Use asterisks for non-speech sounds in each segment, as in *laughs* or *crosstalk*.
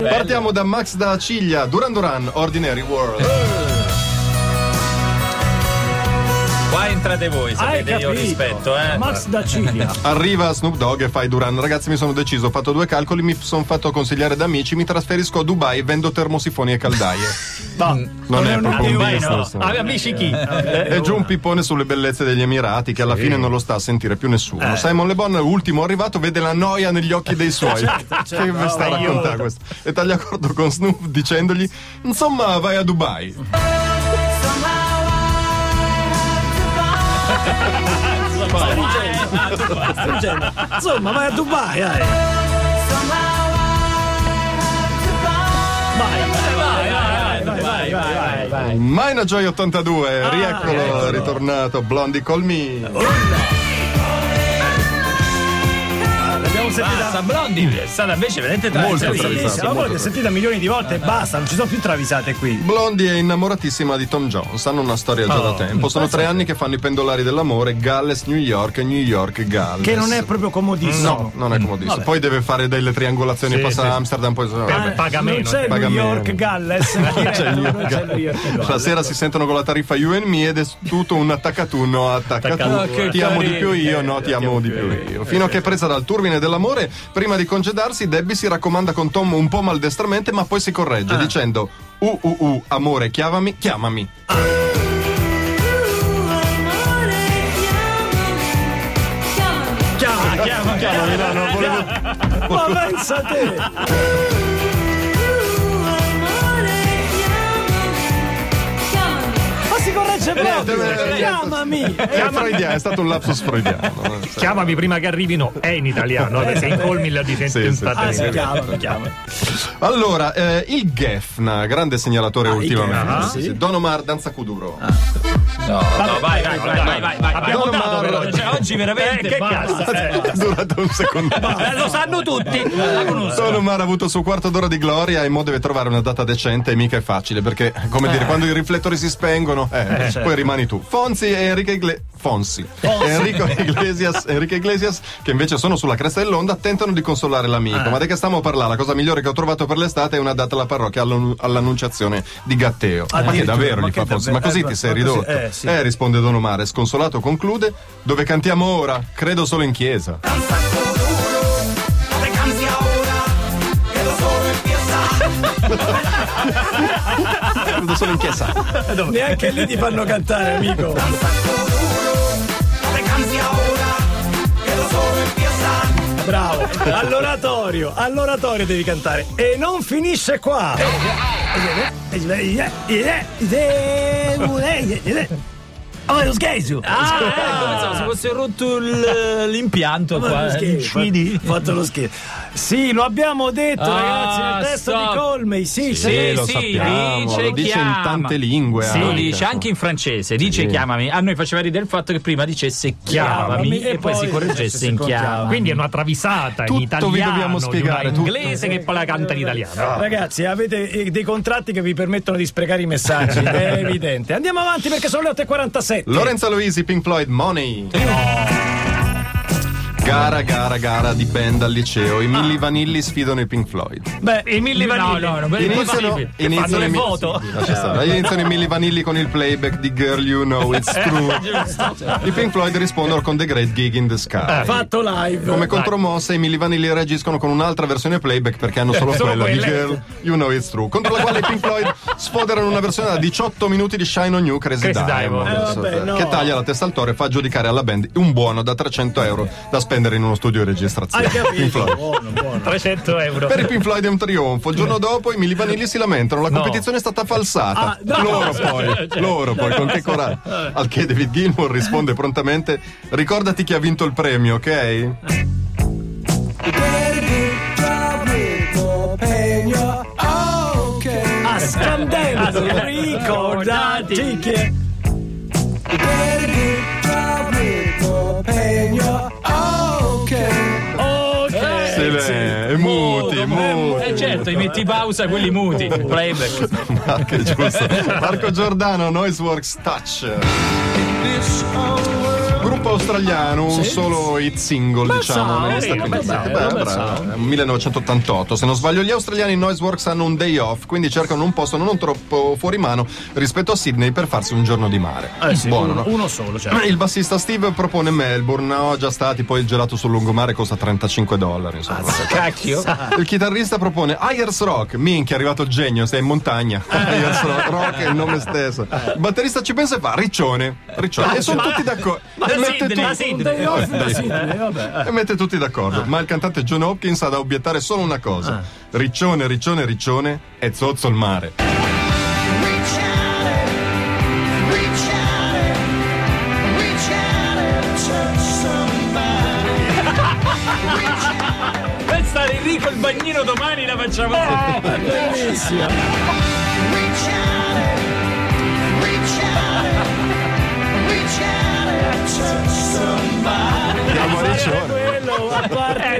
Partiamo da Max da Ciglia, Duran Duran, Ordinary World. Entrate voi, sapete, io capito? rispetto, eh. Max da Ciglia. *laughs* Arriva Snoop Dogg e fai Duran. Ragazzi, mi sono deciso, ho fatto due calcoli, mi sono fatto consigliare da amici, mi trasferisco a Dubai vendo termosifoni e caldaie. non è proprio un no. business. Ah, amici chi? È giù un pippone sulle bellezze degli Emirati che alla fine non lo sta a sentire più nessuno. Simon Le Bon, ultimo arrivato, vede la noia negli occhi dei *laughs* suoi. che vi sta a raccontare questo? E taglia corto con Snoop dicendogli: Insomma, vai a Dubai. Insomma, vai a Dubai, dai. Vai, vai, vai, vai, vai. Mina Joy 82, rieccolo, ritornato. Blondie Call Me. L'abbiamo sentita. Basta, Blondi è stata invece veramente Molto travisata. travisata. Ma voi l'avete sentita milioni di volte e basta, non ci sono più travisate qui. Blondie è innamoratissima di Tom Jones, hanno una storia già da tempo. Sono tre anni che fanno i pendolari dell'amore, Galles, New York e New York, Galles. Che non è proprio comodissimo. No, non è comodissimo. Poi deve fare delle triangolazioni, Sì, passa sì. a Amsterdam, poi Eh, paga non meno, c'è paga New meno. York Galles. *laughs* c'è New York sera si sentono con la tariffa You and Me ed è tutto un attacca tu, no, attacca tu. Attacca tu, eh. Ti amo di più io, no, ti amo di più io. Fino a che presa dal turbine dell'amore, prima di congedarsi, Debbie si raccomanda con Tom un po' maldestramente, ma poi si corregge dicendo: Uh, uh, uh, amore, chiamami, chiamami. Chiama, chiama, chiama. no, no, volevo- Ma pensa te. *laughs* corregge proprio. eh, Chiamami. È freudiano, è stato un lapsus freudiano. *laughs* Chiamami prima che arrivino, è in italiano, perché in colmi la Sì, sì. disententate. Ah, chiama. Allora, eh, il Gefna, grande segnalatore ultimamente. Gefna, Sì, sì. sì. Don Omar Danza Kuduro. No, no, vai, vai, vai, vai, vai, vai. Abbiamo Don dato Omar- però. Oggi veramente Eh, che basta. cazzo? È durato un secondo. Eh, lo sanno tutti. Don Omar ha avuto il suo quarto d'ora di gloria e mo deve trovare una data decente e mica è facile perché, come dire, quando i riflettori si spengono, eh, poi rimani tu. Fonzi e Enrico Iglesias. Fonsi. Enrico *laughs* Iglesias, Enrico Iglesias, che invece sono sulla cresta dell'onda, tentano di consolare l'amico. Ma di che stiamo a parlare? La cosa migliore che ho trovato per l'estate è una data alla parrocchia all'an- all'annunciazione di Gatteo. Ma che davvero ma gli fa Fonsi? Ma così Eh, ti sei così- ridotto? eh, sì. Eh, risponde Don Omar, sconsolato conclude, dove cantiamo ora? Credo solo in chiesa. *laughs* Credo solo in chiesa. Neanche lì ti fanno cantare, amico. Bravo, all'oratorio, all'oratorio devi cantare. E non finisce qua. Oh, lo scherzo! Ah, ecco, pensavo *laughs* si fosse rotto l'impianto Ma qua. lo eh, scherzo, Fatto lo scherzo. Sì, lo abbiamo detto, Ah, ragazzi, nel testo stop. di Colmey. Sì, Sì, sì. lo sì, sappiamo, dice lo dice in tante lingue. Sì, anche. lo dice anche in francese, dice chiamami. A noi faceva ridere il fatto che prima dicesse chiamami, Chiamami, e, e poi si correggesse in chiamami. Quindi è una travisata Tutto vi in italiano dobbiamo di spiegare, tutto. inglese che poi la canta in italiano. Ragazzi, avete eh, dei contratti che vi permettono di sprecare i messaggi, è *laughs* evidente. Andiamo avanti perché sono le 8.47. Lorenzo Luisi, Pink Floyd, Money. Gara, gara, gara di band al liceo. I Milli Vanilli sfidano i Pink Floyd. Beh, I Milli Vanilli. No, no, no, Iniziano, fanno iniziano le foto. Sì, stare. Iniziano i Milli Vanilli con il playback di Girl You Know It's True. *laughs* I Pink Floyd rispondono con The Great Gig in the Sky. fatto live. Come contromossa i Milli Vanilli reagiscono con un'altra versione playback perché hanno solo Solo quella di quelle. Girl You Know It's True. Contro la quale i Pink Floyd sfoderano una versione da 18 minuti di Shine on You Crazy, Crazy Diamond, Diamond. Eh, vabbè, no. che taglia la testa al toro e fa giudicare alla band un buono da 300 euro da spendere in uno studio di registrazione. Hai capito? Pink Floyd. Buono, buono. 300 euro. Per i Pink Floyd è un trionfo. Il giorno dopo i Milli Vanilli si lamentano. La competizione è stata falsata. Ah, no. loro poi, loro poi, con che coraggio. Al che David Gilmour risponde prontamente: Ricordati chi ha vinto il premio, ok? Ah, scandendo, ricordati che... muti, muti. Eh certo, gli metti pausa quelli muti. Playback. Ma che giusto. Marco Giordano, Noiseworks Touch. Gruppo gruppo australiano, un solo hit single, diciamo, negli Stati bel Uniti. sound, Beh, bel bravo, sound. eh, 1988. Se non sbaglio, gli australiani Noiseworks hanno un day off, quindi cercano un posto non troppo fuori mano rispetto a Sydney per farsi un giorno di mare. Eh sì, Buono, uno, no? uno solo, cioè. Il bassista Steve propone Melbourne, ho già stati, poi il gelato sul lungomare costa 35 dollari. Insomma. Cacchio. Il chitarrista propone Ayers Rock, minchia, è arrivato il genio, sei in montagna. Ayers Rock, Rock è il nome stesso. Il batterista ci pensa e fa Riccione. Riccione. E sono tutti d'accordo. Ma vabbè. e mette tutti d'accordo. Ma il cantante John Hopkins ha da obiettare solo una cosa: Riccione, Riccione, Riccione e zozzo il mare. Stare Enrico il bagnino domani la facciamo. Bellissima.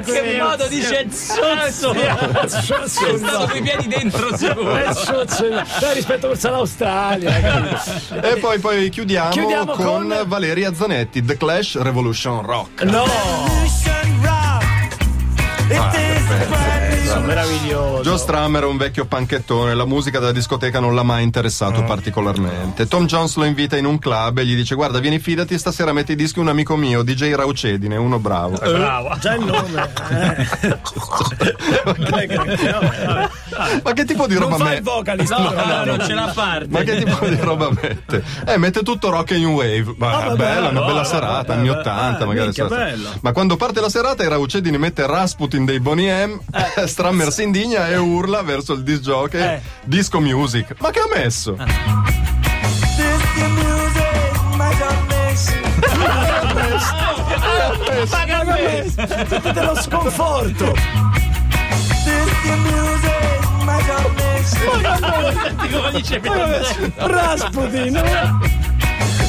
Che modo dice zozzo! È stato con i piedi dentro zozzo Dai, rispetto verso l'Australia. capito? E poi, poi chiudiamo, Chiudiamo con, con- Valeria Zanetti, The Clash Revolution Rock. No, new meraviglioso. Joe Strummer è un vecchio panchettone, la musica della discoteca non l'ha mai interessato particolarmente. Tom Jones lo invita in un club e gli dice: Guarda, vieni, fidati, stasera mette i dischi un amico mio, DJ Raucedine, uno bravo. Bravo. Già il nome. Eh. *laughs* *laughs* Ma che tipo di roba Non fa il mette? vocalist. No, no, no. non ce la parte. Ma che tipo di roba *laughs* mette? Eh, mette tutto rock and wave. Ma Ah, vabbè, bella, una bella serata, vabbè, anni vabbè. 80 Eh, magari. minchia, sarà- bello. Ma quando parte la serata, i Raucedine mette Rasputin dei Bonnie M, *laughs* Strammer si indigna e urla verso il disc jockey Eh. disco music. Ma che ha messo? Disco music, my damnation. Tutto dello sconforto. Disco music, come dice Rasputin.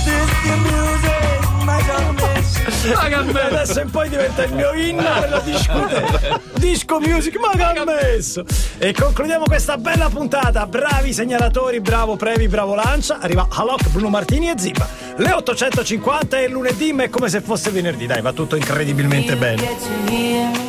Disco music, my damnation. Adesso in poi diventa il mio inno quello discute. Disco music, ma che ha messo! E concludiamo questa bella puntata. Bravi segnalatori, bravo Previ, bravo Lancia. Arriva Halok, Bruno Martini e Ziba. Le 850 è lunedì, ma è come se fosse venerdì. Dai, va tutto incredibilmente bene.